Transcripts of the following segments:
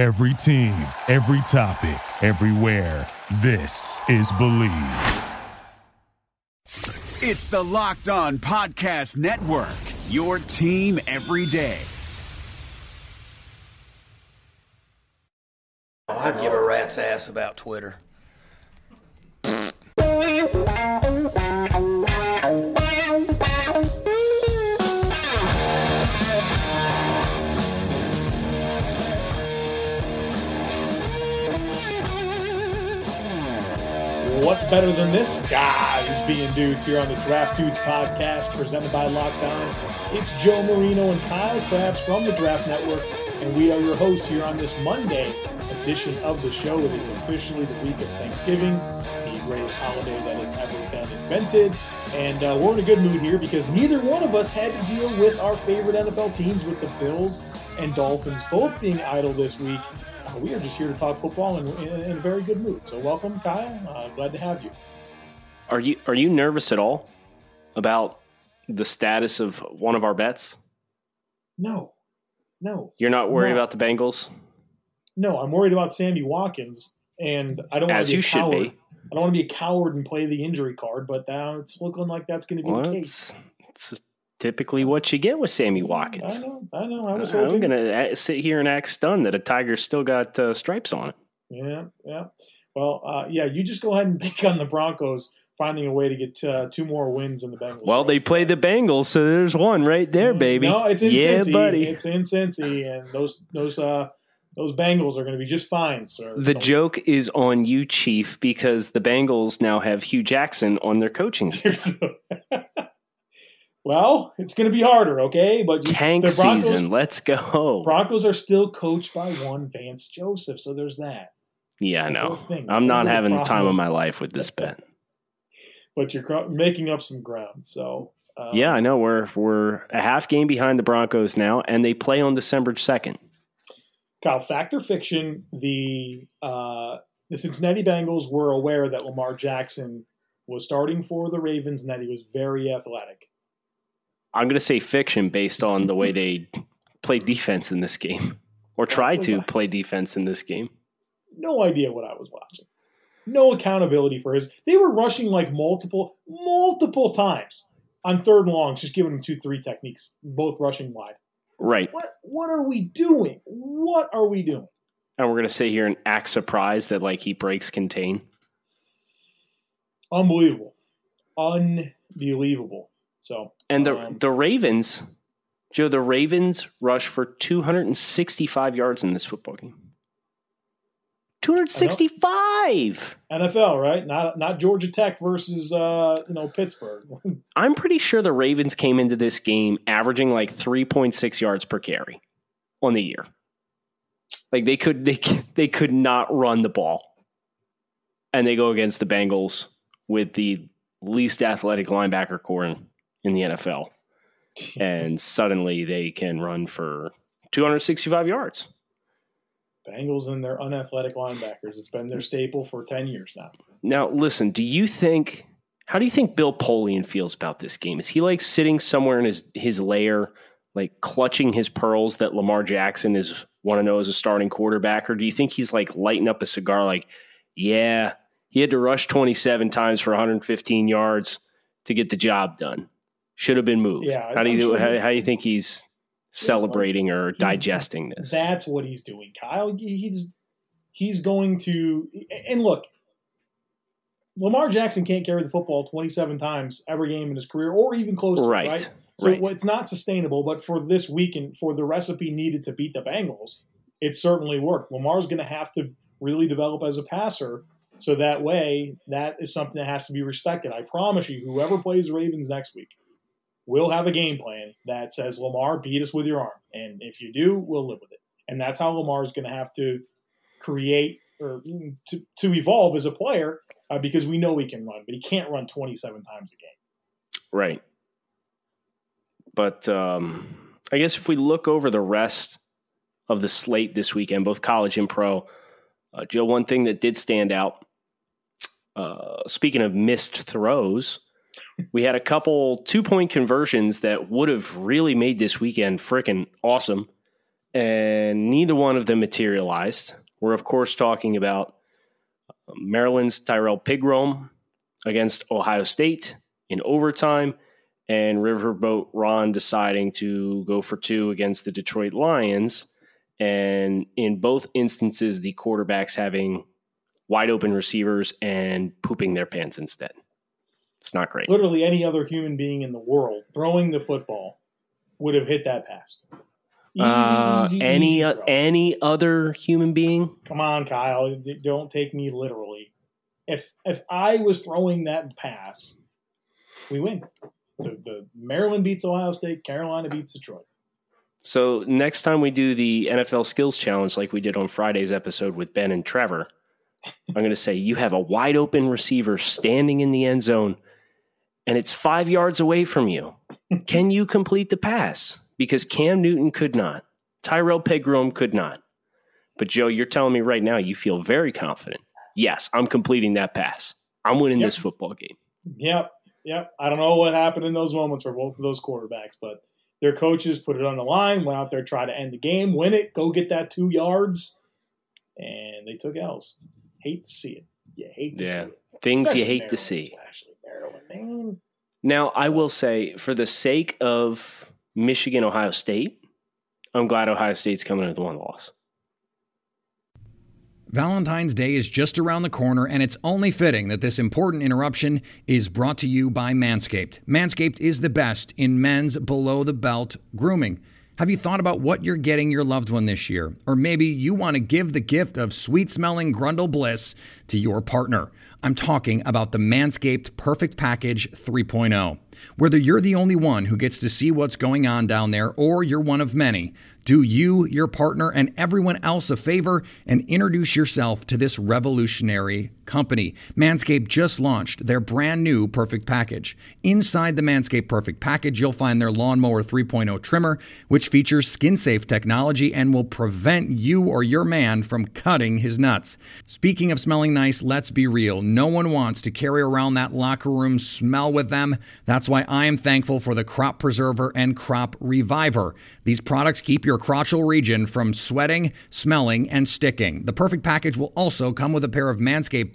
Every team, every topic, everywhere. This is Bleav. It's the Locked On Podcast Network, your team every day. I'd give a rat's ass about Twitter. What's better than this? Guys being dudes here on the Draft Dudes podcast presented by Locked On. It's Joe Marino and Kyle Crabbs from the Draft Network, and we are your hosts here on this Monday edition of the show. It is officially the week of Thanksgiving, the greatest holiday that has ever been invented. And uh, we're in a good mood here because neither one of us had to deal with our favorite NFL teams, with the Bills and Dolphins both being idle this week. Uh, we are just here to talk football and in, in a very good mood. So, welcome, Kyle. Uh, glad to have you. Are you are you nervous at all about the status of one of our bets? No, no. You're not worried No. about the Bengals, No, I'm worried about Sammy Watkins, and I don't want to be you a should coward. be. I don't want to be a coward and play the injury card, but now it's looking like that's going to be Well, the case. it's, it's typically what you get with Sammy Watkins. I know, I know. I was I'm going to sit here and act stunned that a tiger still got uh, stripes on it. Yeah, yeah. Well, uh, yeah. You just go ahead and pick on the Broncos finding a way to get uh, two more wins in the Bengals. Well, they play the Bengals, so there's one right there, baby. No, it's in yeah, Cincy. buddy. It's in Cincy, and those those uh those Bengals are going to be just fine, sir. the Don't- joke is on you, Chief, because the Bengals now have Hue Jackson on their coaching staff. well, it's going to be harder, okay? But you- Tank the Broncos, season, let's go. Broncos are still coached by one Vance Joseph, so there's that. yeah, I know. I'm not having the time of my life with this bet. But you're making up some ground, so um, Yeah, I know. We're we're a half game behind the Broncos now, and they play on December second. Kyle, fact or fiction? The uh, the Cincinnati Bengals were aware that Lamar Jackson was starting for the Ravens and that he was very athletic. I'm going to say fiction based on the way they played defense in this game, or tried to play defense in this game. No idea what I was watching. No accountability for his. They were rushing like multiple, multiple times on third and longs, just giving him two, three techniques, both rushing wide. Right, What what are we doing? What are we doing? and we're going to sit here and act surprised that like he breaks contain. Unbelievable, unbelievable. So And the um, the Ravens, Joe, the Ravens rush for 265 yards in this football game. 265. NFL, right? Not not Georgia Tech versus uh, you know Pittsburgh. I'm pretty sure the Ravens came into this game averaging like 3.6 yards per carry on the year. Like they could they they could not run the ball. And they go against the Bengals with the least athletic linebacker core in, in the NFL. And suddenly they can run for 265 yards. Bengals and their unathletic linebackers. It's been their staple for ten years now. Now, listen, do you think how do you think Bill Polian feels about this game? Is he like sitting somewhere in his his lair, like clutching his pearls that Lamar Jackson is want to know as a starting quarterback, or do you think he's like lighting up a cigar, like, yeah, he had to rush 27 times for 115 yards to get the job done. Should have been moved. Yeah, how do you sure how, how do you think he's celebrating or digesting this? That's what he's doing, Kyle. He's he's going to and look. Lamar Jackson can't carry the football 27 times every game in his career, or even close to it, Right, right? So right. it's not sustainable. But for this week and for the recipe needed to beat the Bengals, it certainly worked. Lamar's going to have to really develop as a passer, so that way that is something that has to be respected. I promise you, whoever plays the Ravens next week will have a game plan that says Lamar beat us with your arm, and if you do, we'll live with it. And that's how Lamar is going to have to create or to, to evolve as a player uh, because we know he can run, but he can't run 27 times a game. Right. But um, I guess if we look over the rest of the slate this weekend, both college and pro, uh, Joe, one thing that did stand out, uh, speaking of missed throws, we had a couple two point conversions that would have really made this weekend freaking awesome. and neither one of them materialized. We're, of course, talking about uh, Maryland's Tyrrell Pigrome against Ohio State in overtime, and Riverboat Ron deciding to go for two against the Detroit Lions. And in both instances, the quarterbacks having wide open receivers and pooping their pants instead. It's not great. Literally any other human being in the world throwing the football would have hit that pass. Easy, uh, easy, any easy any other human being? Come on, Kyle. Don't take me literally. If if I was throwing that pass, we win. The, the Maryland beats Ohio State. Carolina beats Detroit. So next time we do the NFL Skills Challenge, like we did on Friday's episode with Ben and Trevor, I'm going to say you have a wide open receiver standing in the end zone, and it's five yards away from you. Can you complete the pass? Because Cam Newton could not. Tyrrell Pigrome could not. But Joe, you're telling me right now you feel very confident. Yes, I'm completing that pass. I'm winning yep. this football game. Yep. Yep. I don't know what happened in those moments for both of those quarterbacks, but their coaches put it on the line, went out there, try to end the game, win it, go get that two yards, and they took L's. Hate to see it. You hate to yeah. see it. Things especially you hate to see. Especially man. Now, I will say, for the sake of Michigan, Ohio State, I'm glad Ohio State's coming with one loss. Valentine's Day is just around the corner, and it's only fitting that this important interruption is brought to you by Manscaped. Manscaped is the best in men's below the belt grooming. Have you thought about what you're getting your loved one this year? Or maybe you want to give the gift of sweet smelling Grundle Bliss to your partner. I'm talking about the Manscaped Perfect Package 3.0. Whether you're the only one who gets to see what's going on down there or you're one of many, do you, your partner, and everyone else a favor and introduce yourself to this revolutionary company. Manscaped just launched their brand new Perfect Package. Inside the Manscaped Perfect Package, you'll find their Lawnmower 3.0 trimmer, which features skin safe technology and will prevent you or your man from cutting his nuts. Speaking of smelling nice, let's be real. No one wants to carry around that locker room smell with them. That's why I am thankful for the Crop Preserver and Crop Reviver. These products keep your crotchal region from sweating, smelling, and sticking. The Perfect Package will also come with a pair of Manscaped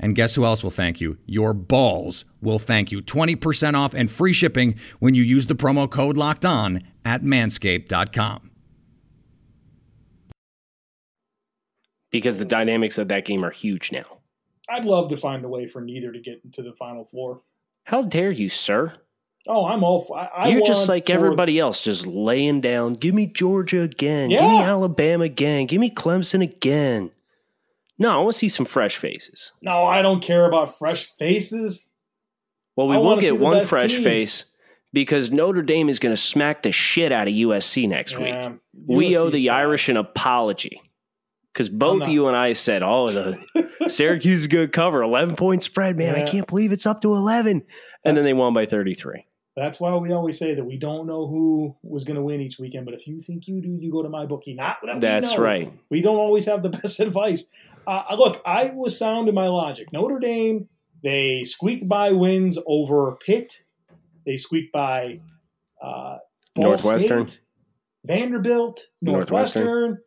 And guess who else will thank you? Your balls will thank you. 20% off and free shipping when you use the promo code locked on at manscaped.com. Because the dynamics of that game are huge now. I'd love to find a way for neither to get into the final four. How dare you, sir? Oh, I'm all. I, I You're just like for, everybody else, just laying down. Give me Georgia again. Yeah. Give me Alabama again. Give me Clemson again. No, I want to see some fresh faces. No, I don't care about fresh faces. Well, we I will get one fresh teams. face because Notre Dame is going to smack the shit out of USC next Yeah, week. We owe the bad. Irish an apology because both you and I said, "Oh, the Syracuse is going to cover eleven point spread, man. I can't believe it's up to 11. And then they won by thirty three. That's why we always say that we don't know who was going to win each weekend. But if you think you do, you go to my bookie. Not that we That's know. right. We don't always have the best advice. Uh, look, I was sound in my logic. Notre Dame, they squeaked by wins over Pitt. They squeaked by uh, Northwestern. State, Vanderbilt, Northwestern. Northwestern,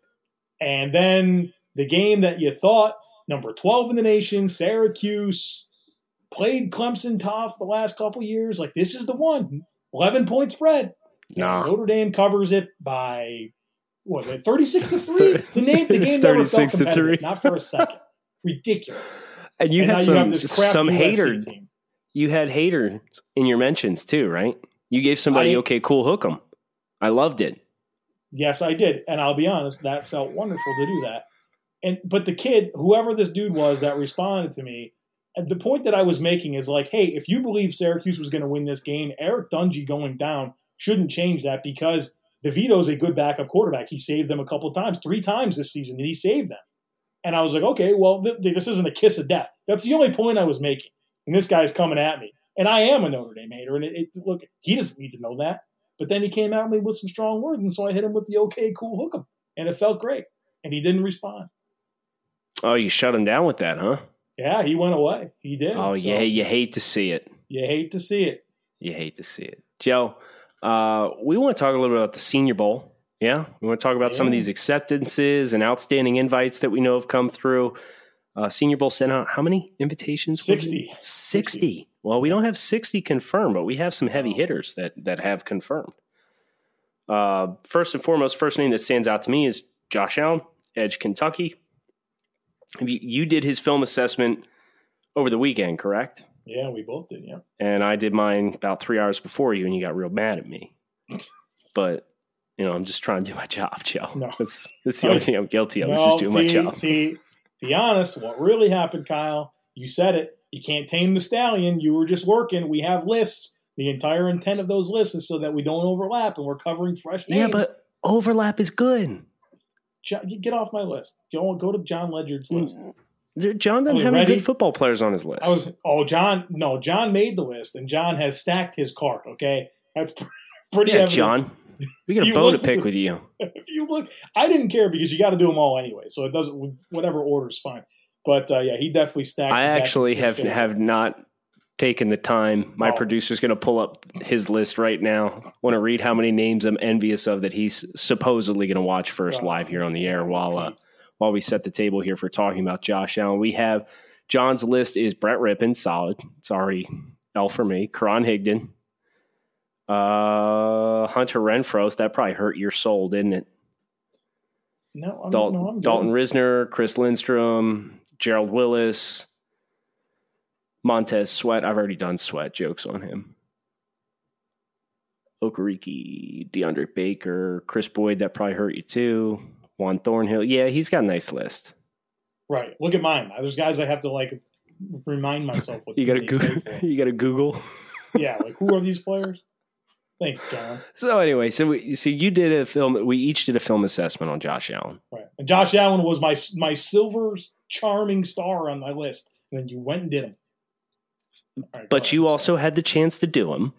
and then the game that you thought number twelve in the nation, Syracuse, played Clemson tough the last couple years. Like this is the one. Eleven point spread. Nah. Notre Dame covers it by what? Thirty six to three. The name, the game never 36 felt to competitive, not for a second. Ridiculous. And you and had some you have this crappy some USC hater. team. You had hater in your mentions too, right? You gave somebody I- okay, cool, hook 'em. I loved it. Yes, I did, and I'll be honest, that felt wonderful to do that. And but the kid, whoever this dude was that responded to me, and the point that I was making is like, hey, if you believe Syracuse was going to win this game, Eric Dungey going down shouldn't change that because DeVito's a good backup quarterback. He saved them a couple of times, three times this season, and he saved them. And I was like, okay, well, th- this isn't a kiss of death. That's the only point I was making. And this guy's coming at me. And I am a Notre Dame hater. And it, it, look, he doesn't need to know that. But then he came at me with some strong words. And so I hit him with the okay, cool hook him. And it felt great. And he didn't respond. Oh, you shut him down with that, huh? Yeah, he went away. He did. Oh, so yeah, you hate to see it. You hate to see it. You hate to see it. Joe, uh, we want to talk a little bit about the Senior Bowl. Yeah, we want to talk about some of these acceptances and outstanding invites that we know have come through. Uh, Senior Bowl sent out how many invitations? was it? 60. 60. Well, we don't have 60 confirmed, but we have some heavy hitters that, that have confirmed. Uh, first and foremost, first name that stands out to me is Josh Allen, Edge, Kentucky. You, you did his film assessment over the weekend, correct? Yeah, we both did. Yeah. and I did mine about three hours before you, and you got real mad at me. But you know, I'm just trying to do my job, Joe. No. That's, that's the only thing I'm guilty of. is just doing my job. see, be honest, what really happened, Kyle, you said it. You can't tame the stallion. You were just working. We have lists. The entire intent of those lists is so that we don't overlap and we're covering fresh names. yeah, but overlap is good. Get off my list. Go, go to Jon Ledyard's list. Mm. Jon doesn't have any good football players on his list. I was oh Jon no Jon made the list and Jon has stacked his card. Okay, that's pretty. yeah, evident. Jon. We got a bone to pick with you. if you look, I didn't care because you got to do them all anyway, so it doesn't. Whatever order is fine. But uh, yeah, he definitely stacked. I actually have have not taken the time. My Oh. producer's going to pull up his list right now. Want to read how many names I'm envious of that he's supposedly going to watch first Oh. live here on the air while uh, while we set the table here for talking about Josh Allen. We have Jon's list is Brett Rypien, solid. It's already L for me. Karan Higdon, uh, Hunter Renfrow. That probably hurt your soul, didn't it? No, I'm, Dalton, no, I'm good. Dalton Risner, Chris Lindstrom, Gerald Willis, Montez Sweat. I've already done Sweat jokes on him. Okariki, DeAndre Baker, Chris Boyd. That probably hurt you too. Juan Thornhill. Yeah, he's got a nice list. Right. Look at mine. There's guys I have to like remind myself what You got to Google. You got to Google. Yeah, like who are these players? Thanks, Jon. So anyway, so we, so you did a film. We each did a film assessment on Josh Allen. Right. And Josh Allen was my my silver charming star on my list, and then you went and did him. Right, But you also had the chance to do him.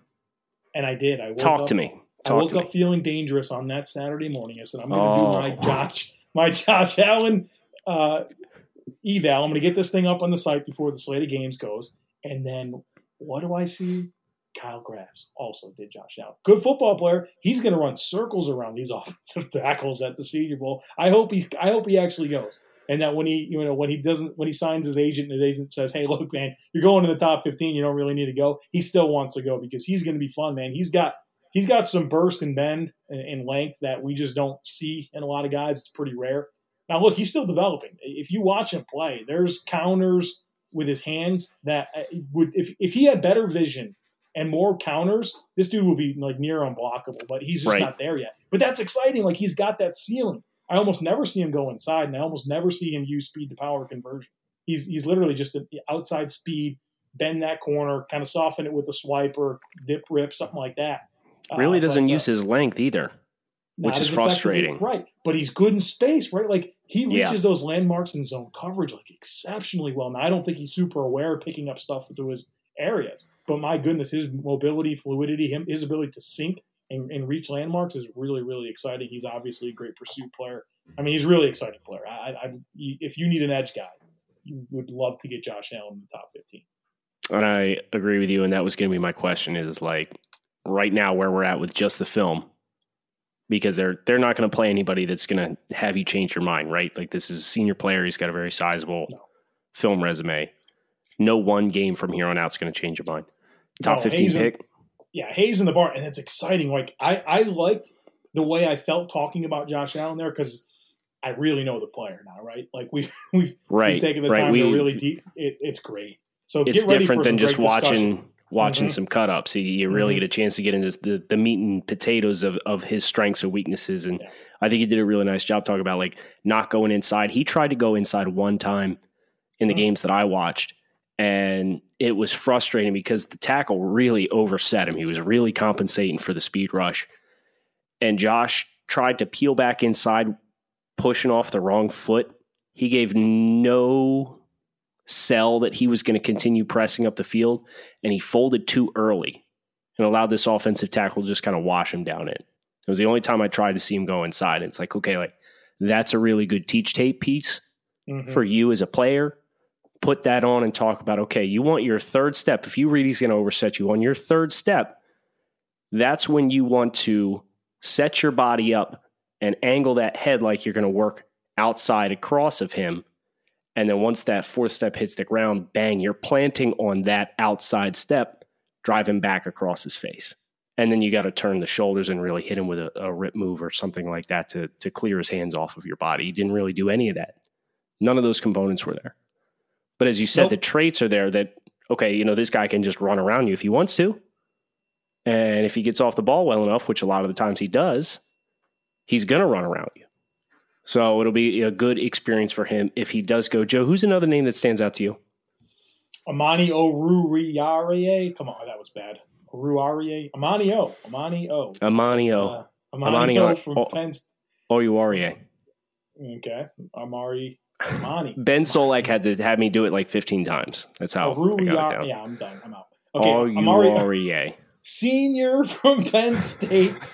and I did. I Talk to me. I woke up me. feeling dangerous on that Saturday morning. I said, I'm going to Oh. do my Josh, my Josh Allen uh, eval. I'm going to get this thing up on the site before the slate of games goes. And then what do I see? Kyle Crabbs also did Josh Allen. Good football player. He's going to run circles around these offensive tackles at the Senior Bowl. I hope he's. I hope he actually goes. And that when he, you know, when he doesn't, when he signs his agent and his agent says, "Hey, look, man, you're going to the top 15. You don't really need to go." He still wants to go because he's going to be fun, man. He's got he's got some burst and bend and, length that we just don't see in a lot of guys. It's pretty rare. Now, look, he's still developing. If you watch him play, there's counters with his hands that uh, would, if if he had better vision and more counters, this dude would be like near unblockable. But he's just Right. not there yet. But that's exciting. Like he's got that ceiling. I almost never see him go inside, and I almost never see him use speed to power conversion. He's he's literally just an outside speed, bend that corner, kind of soften it with a swipe or dip rip, something like that. Really Uh, doesn't but, uh, use his length either. which is frustrating. right? But he's good in space, right? Like he Yeah. reaches those landmarks in zone coverage like exceptionally well. Now I don't think he's super aware of picking up stuff through his areas, but my goodness, his mobility, fluidity, him his ability to sink and, and reach landmarks is really really exciting. He's obviously a great pursuit player. I mean, he's a really exciting player. I, I, if you need an edge guy, you would love to get Josh Allen in the top fifteen. And I agree with you. And that was going to be my question is like right now where we're at with just the film, because they're they're not going to play anybody that's going to have you change your mind, right? Like this is a senior player. He's got a very sizable No. film resume. No one game from here on out is going to change your mind. Top No, 15 Hayes and- pick. yeah, Hayes in the bar, and it's exciting. Like I, I liked the way I felt talking about Josh Allen there because I really know the player now, right? Like we we've, Right. we've taken the right. time We, to really deep. It, it's great. So it's get ready different for than just great discussion. Watching Mhm. some cut ups. You, you really Mhm. get a chance to get into the, the meat and potatoes of, of his strengths and weaknesses. And Yeah. I think he did a really nice job talking about like not going inside. He tried to go inside one time in the Mhm. games that I watched, and it was frustrating because the tackle really overset him. He was really compensating for the speed rush. And Josh tried to peel back inside, pushing off the wrong foot he gave no sell that he was going to continue pressing up the field, and he folded too early and allowed this offensive tackle to just kind of wash him down in. It was the only time I tried to see him go inside. And it's like, okay, like that's a really good teach tape piece mm-hmm. for you as a player. Put that on and talk about, okay, you want your third step. If you read he's going to overset you on your third step, that's when you want to set your body up and angle that head like you're going to work outside across of him. And then once that fourth step hits the ground, bang, you're planting on that outside step, driving back across his face and then you got to turn the shoulders and really hit him with a, a, rip move or something like that to to clear his hands off of your body. He didn't really do any of that. None of those components were there. But as you said, nope. the traits are there that okay, you know, this guy can just run around you if he wants to. And if he gets off the ball well enough, which a lot of the times he does, he's going to run around you. So it'll be a good experience for him if he does go. Joe, who's another name that stands out to you? Amani Oruwariye. Come on, that was bad. Ruarie, Amani O, Amani O, Amani O, uh, Amani, Amani O from o- Penn. Oruwariye. Okay, Amari. Amani. ben Solak had to have me do it like 15 times. That's how. Oh, yeah, I'm done. I'm out. Okay, Amari. Senior from Penn State.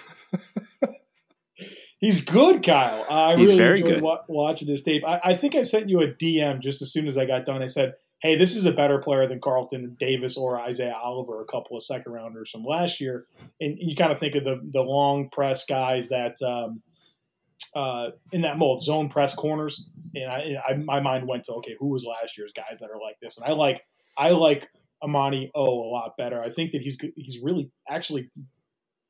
He's good, Kyle. I He's really enjoyed wa- watching this tape. I, I think I sent you a DM just as soon as I got done. I said, hey, this is a better player than Carlton Davis or Isaiah Oliver, a couple of second rounders from last year. And you kind of think of the the long press guys that um, uh, in that mold, zone press corners. And I, I, my mind went to okay, who was last year's guys that are like this? And I like I like Amani O a lot better. I think that he's he's really actually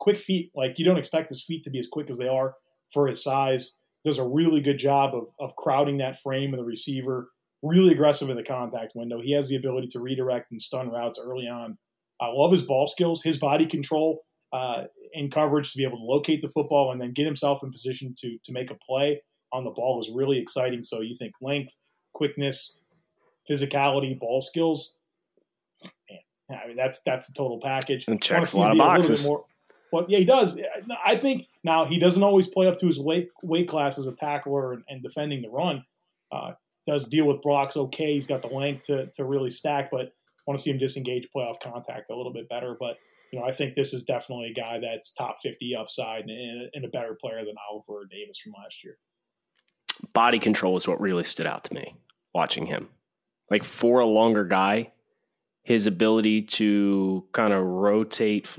quick feet. Like you don't expect his feet to be as quick as they are for his size. Does a really good job of, of crowding that frame of the receiver really aggressive in the contact window. He has the ability to redirect and stun routes early on. I love his ball skills, his body control uh, in coverage to be able to locate the football and then get himself in position to to make a play on the ball is really exciting. So you think length, quickness, physicality, ball skills. Man, I mean that's that's the total package. And checks a lot of boxes. More, well, yeah, he does. I think now he doesn't always play up to his weight weight class as a tackler and, and defending the run. Uh, does deal with blocks okay. He's got the length to, to really stack, but want to see him disengage playoff contact a little bit better. But, you know, I think this is definitely a guy that's top 50 upside and, and a better player than Oliver Davis from last year. Body control is what really stood out to me watching him. Like for a longer guy, his ability to kind of rotate,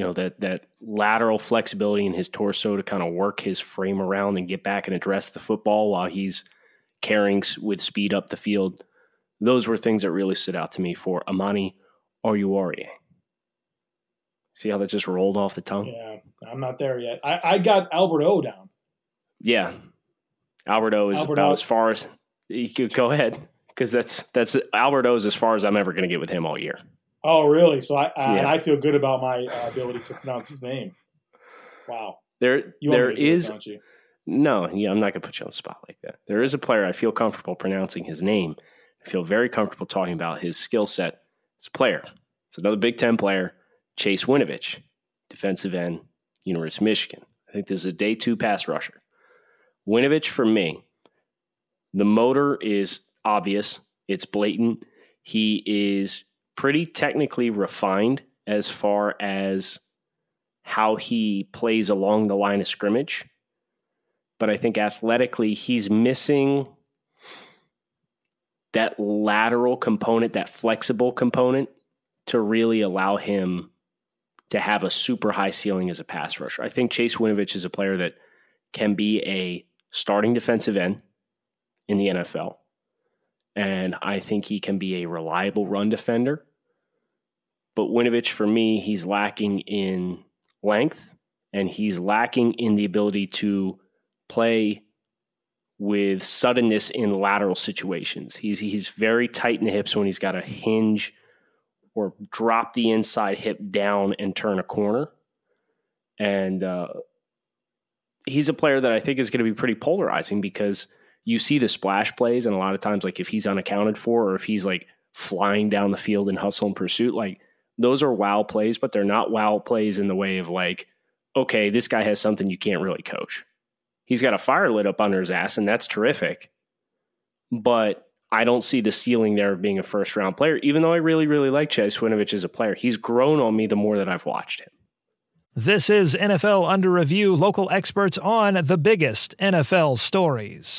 you know, that that lateral flexibility in his torso to kind of work his frame around and get back and address the football while he's – carrying with speed up the field. Those were things that really stood out to me for Amani Oruwariye. See how that just rolled off the tongue? Yeah, I'm not there yet. I, I got Albert O down. Yeah, Albert O is Albert about o. as far as you could go ahead because that's that's Albert O is as far as I'm ever going to get with him all year. Oh, really? So I, I yeah. and I feel good about my uh, ability to pronounce his name. Wow. There, there is. It, no, yeah, I'm not going to put you on the spot like that. There is a player I feel comfortable pronouncing his name. I feel very comfortable talking about his skill set as a player. It's another Big Ten player, Chase Winovich, defensive end, University of Michigan. I think this is a day two pass rusher. Winovich, for me, the motor is obvious, it's blatant. He is pretty technically refined as far as how he plays along the line of scrimmage but I think athletically he's missing that lateral component, that flexible component to really allow him to have a super high ceiling as a pass rusher. I think Chase Winovich is a player that can be a starting defensive end in the NFL. And I think he can be a reliable run defender. But Winovich, for me, he's lacking in length and he's lacking in the ability to play with suddenness in lateral situations. He's he's very tight in the hips when he's got to hinge or drop the inside hip down and turn a corner. And uh, he's a player that I think is going to be pretty polarizing because you see the splash plays, and a lot of times, like if he's unaccounted for or if he's like flying down the field in hustle and pursuit, like those are wow plays, but they're not wow plays in the way of like, okay, this guy has something you can't really coach he's got a fire lit up under his ass, and that's terrific. but I don't see the ceiling there of being a first round player, even though I really, really like Chase Winovich as a player. He's grown on me the more that I've watched him. This is NFL Under Review, local experts on the biggest NFL stories.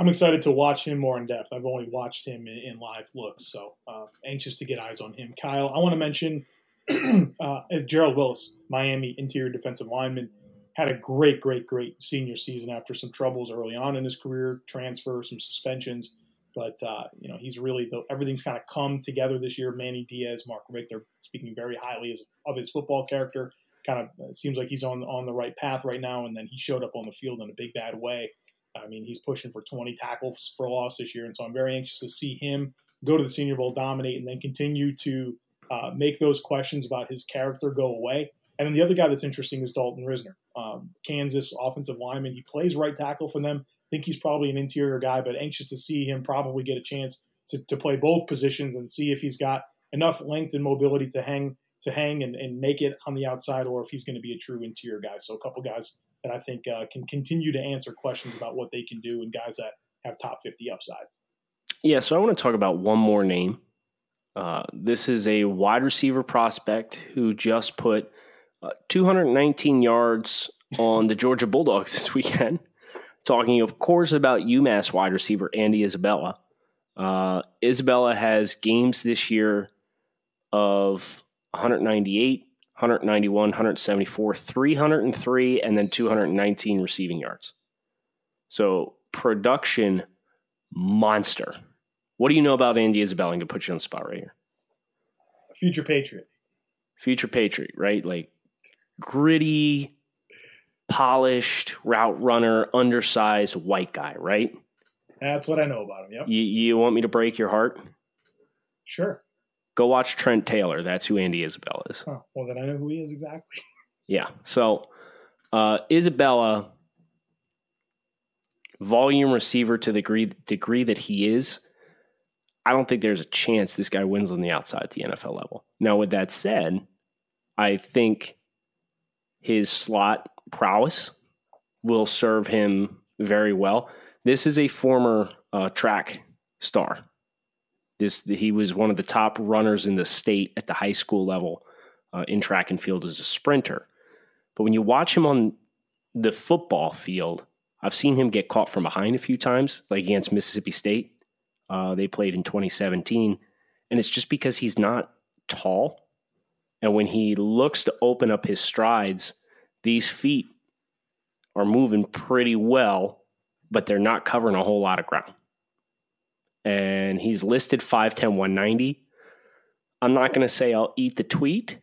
I'm excited to watch him more in depth. I've only watched him in, in live looks, so uh, anxious to get eyes on him. Kyle, I want to mention uh, Gerald Willis, Miami interior defensive lineman, had a great, great, great senior season after some troubles early on in his career, transfer, some suspensions. But uh, you know he's really the, everything's kind of come together this year. Manny Diaz, Mark Richt, they're speaking very highly of his football character. Kind of uh, seems like he's on on the right path right now. And then he showed up on the field in a big bad way I mean, he's pushing for 20 tackles for loss this year, and so I'm very anxious to see him go to the Senior Bowl, dominate, and then continue to uh, make those questions about his character go away. And then the other guy that's interesting is Dalton Risner, um, Kansas offensive lineman. He plays right tackle for them. I think he's probably an interior guy, but anxious to see him probably get a chance to, to play both positions and see if he's got enough length and mobility to hang to hang and, and make it on the outside, or if he's going to be a true interior guy. So a couple guys that I think uh, can continue to answer questions about what they can do and guys that have top 50 upside. Yeah, so I want to talk about one more name. Uh, this is a wide receiver prospect who just put uh, 219 yards on the Georgia Bulldogs this weekend. Talking, of course, about UMass wide receiver Andy Isabella. Uh, Isabella has games this year of 198, 191, 174, 303, and then 219 receiving yards. So production monster. What do you know about Andy Isabella? I'm going to put you on the spot right here. Future Patriot. Future Patriot, right? Like gritty, polished route runner, undersized white guy, right? That's what I know about him. Yep. You, you want me to break your heart? Sure. Go watch Trent Taylor. That's who Andy Isabella is. Huh. Well, then I know who he is exactly. Yeah. So uh, Isabella, volume receiver to the degree, degree that he is, I don't think there's a chance this guy wins on the outside at the NFL level. Now, with that said, I think his slot prowess will serve him very well. This is a former uh, track star. This he was one of the top runners in the state at the high school level uh, in track and field as a sprinter. But when you watch him on the football field, I've seen him get caught from behind a few times, like against Mississippi State. Uh, they played in 2017, and it's just because he's not tall. And when he looks to open up his strides, these feet are moving pretty well, but they're not covering a whole lot of ground and he's listed 5'10, 190. I'm not going to say I'll eat the tweet,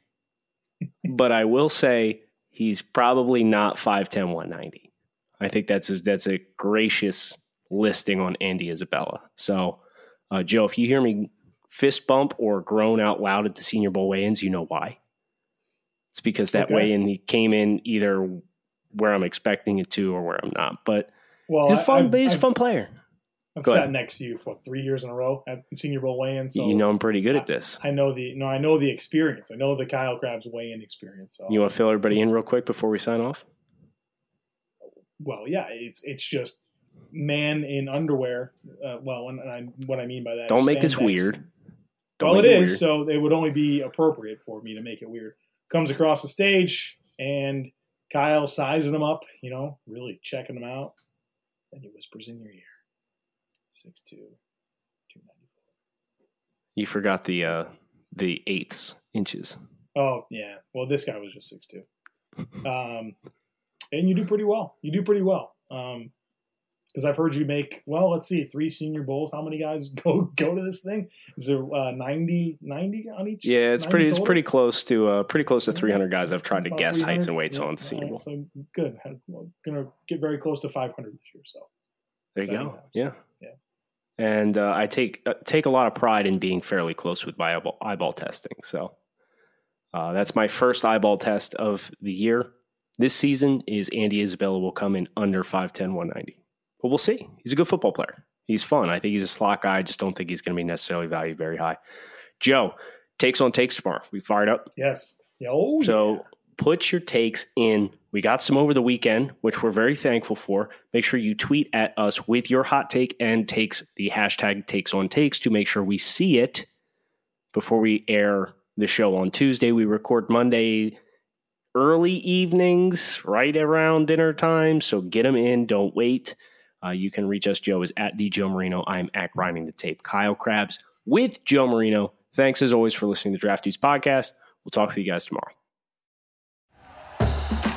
but I will say he's probably not 5'10, 190. I think that's a, that's a gracious listing on Andy Isabella. So, uh, Joe, if you hear me fist bump or groan out loud at the Senior Bowl weigh-ins, you know why. It's because that okay. weigh-in he came in either where I'm expecting it to or where I'm not. But well, he's a fun, I, he's a fun player. I've Go sat ahead. next to you for three years in a row at Senior Bowl weigh-in. So you know I'm pretty good at this. I, I know the no, I know the experience. I know the Kyle Crabbs weigh-in experience. So. You want to fill everybody in real quick before we sign off? Well, yeah, it's it's just man in underwear. Uh, well, and I, what I mean by that. Don't make this weird. Don't well, it is. Weird. So it would only be appropriate for me to make it weird. Comes across the stage and Kyle sizing him up. You know, really checking him out. Then he whispers in your ear 6'2", 294. You forgot the uh, the eighths inches. Oh yeah. Well, this guy was just six two. Um, and you do pretty well. You do pretty well. Um, because I've heard you make well. Let's see, three Senior Bowls. How many guys go go to this thing? Is there uh, 90, 90 on each? Yeah, it's 90 pretty. It's pretty close to uh, pretty close to 300 guys. I've tried to guess heights and weights Yeah, on the Senior all Bowl. So good. Well, gonna get very close to five hundred this year. So There you exciting go. times. Yeah. And uh, I take uh, take a lot of pride in being fairly close with my eyeball, eyeball testing. So uh, that's my first eyeball test of the year. This season is Andy Isabella will come in under 5'10", 190. But we'll see. He's a good football player. He's fun. I think he's a slot guy. I just don't think he's going to be necessarily valued very high. Joe, takes on takes tomorrow. We fired up. yes. Oh, So yeah. Put your takes in. We got some over the weekend, which we're very thankful for. Make sure you tweet at us with your hot take and takes the hashtag takes on takes to make sure we see it before we air the show on Tuesday. We record Monday early evenings, right around dinner time. So get them in. Don't wait. Uh, you can reach us. Joe is at the Joe Marino. I'm at grinding the tape. Kyle Crabbs with Joe Marino. Thanks as always for listening to Draft Dudes podcast. We'll talk to you guys tomorrow.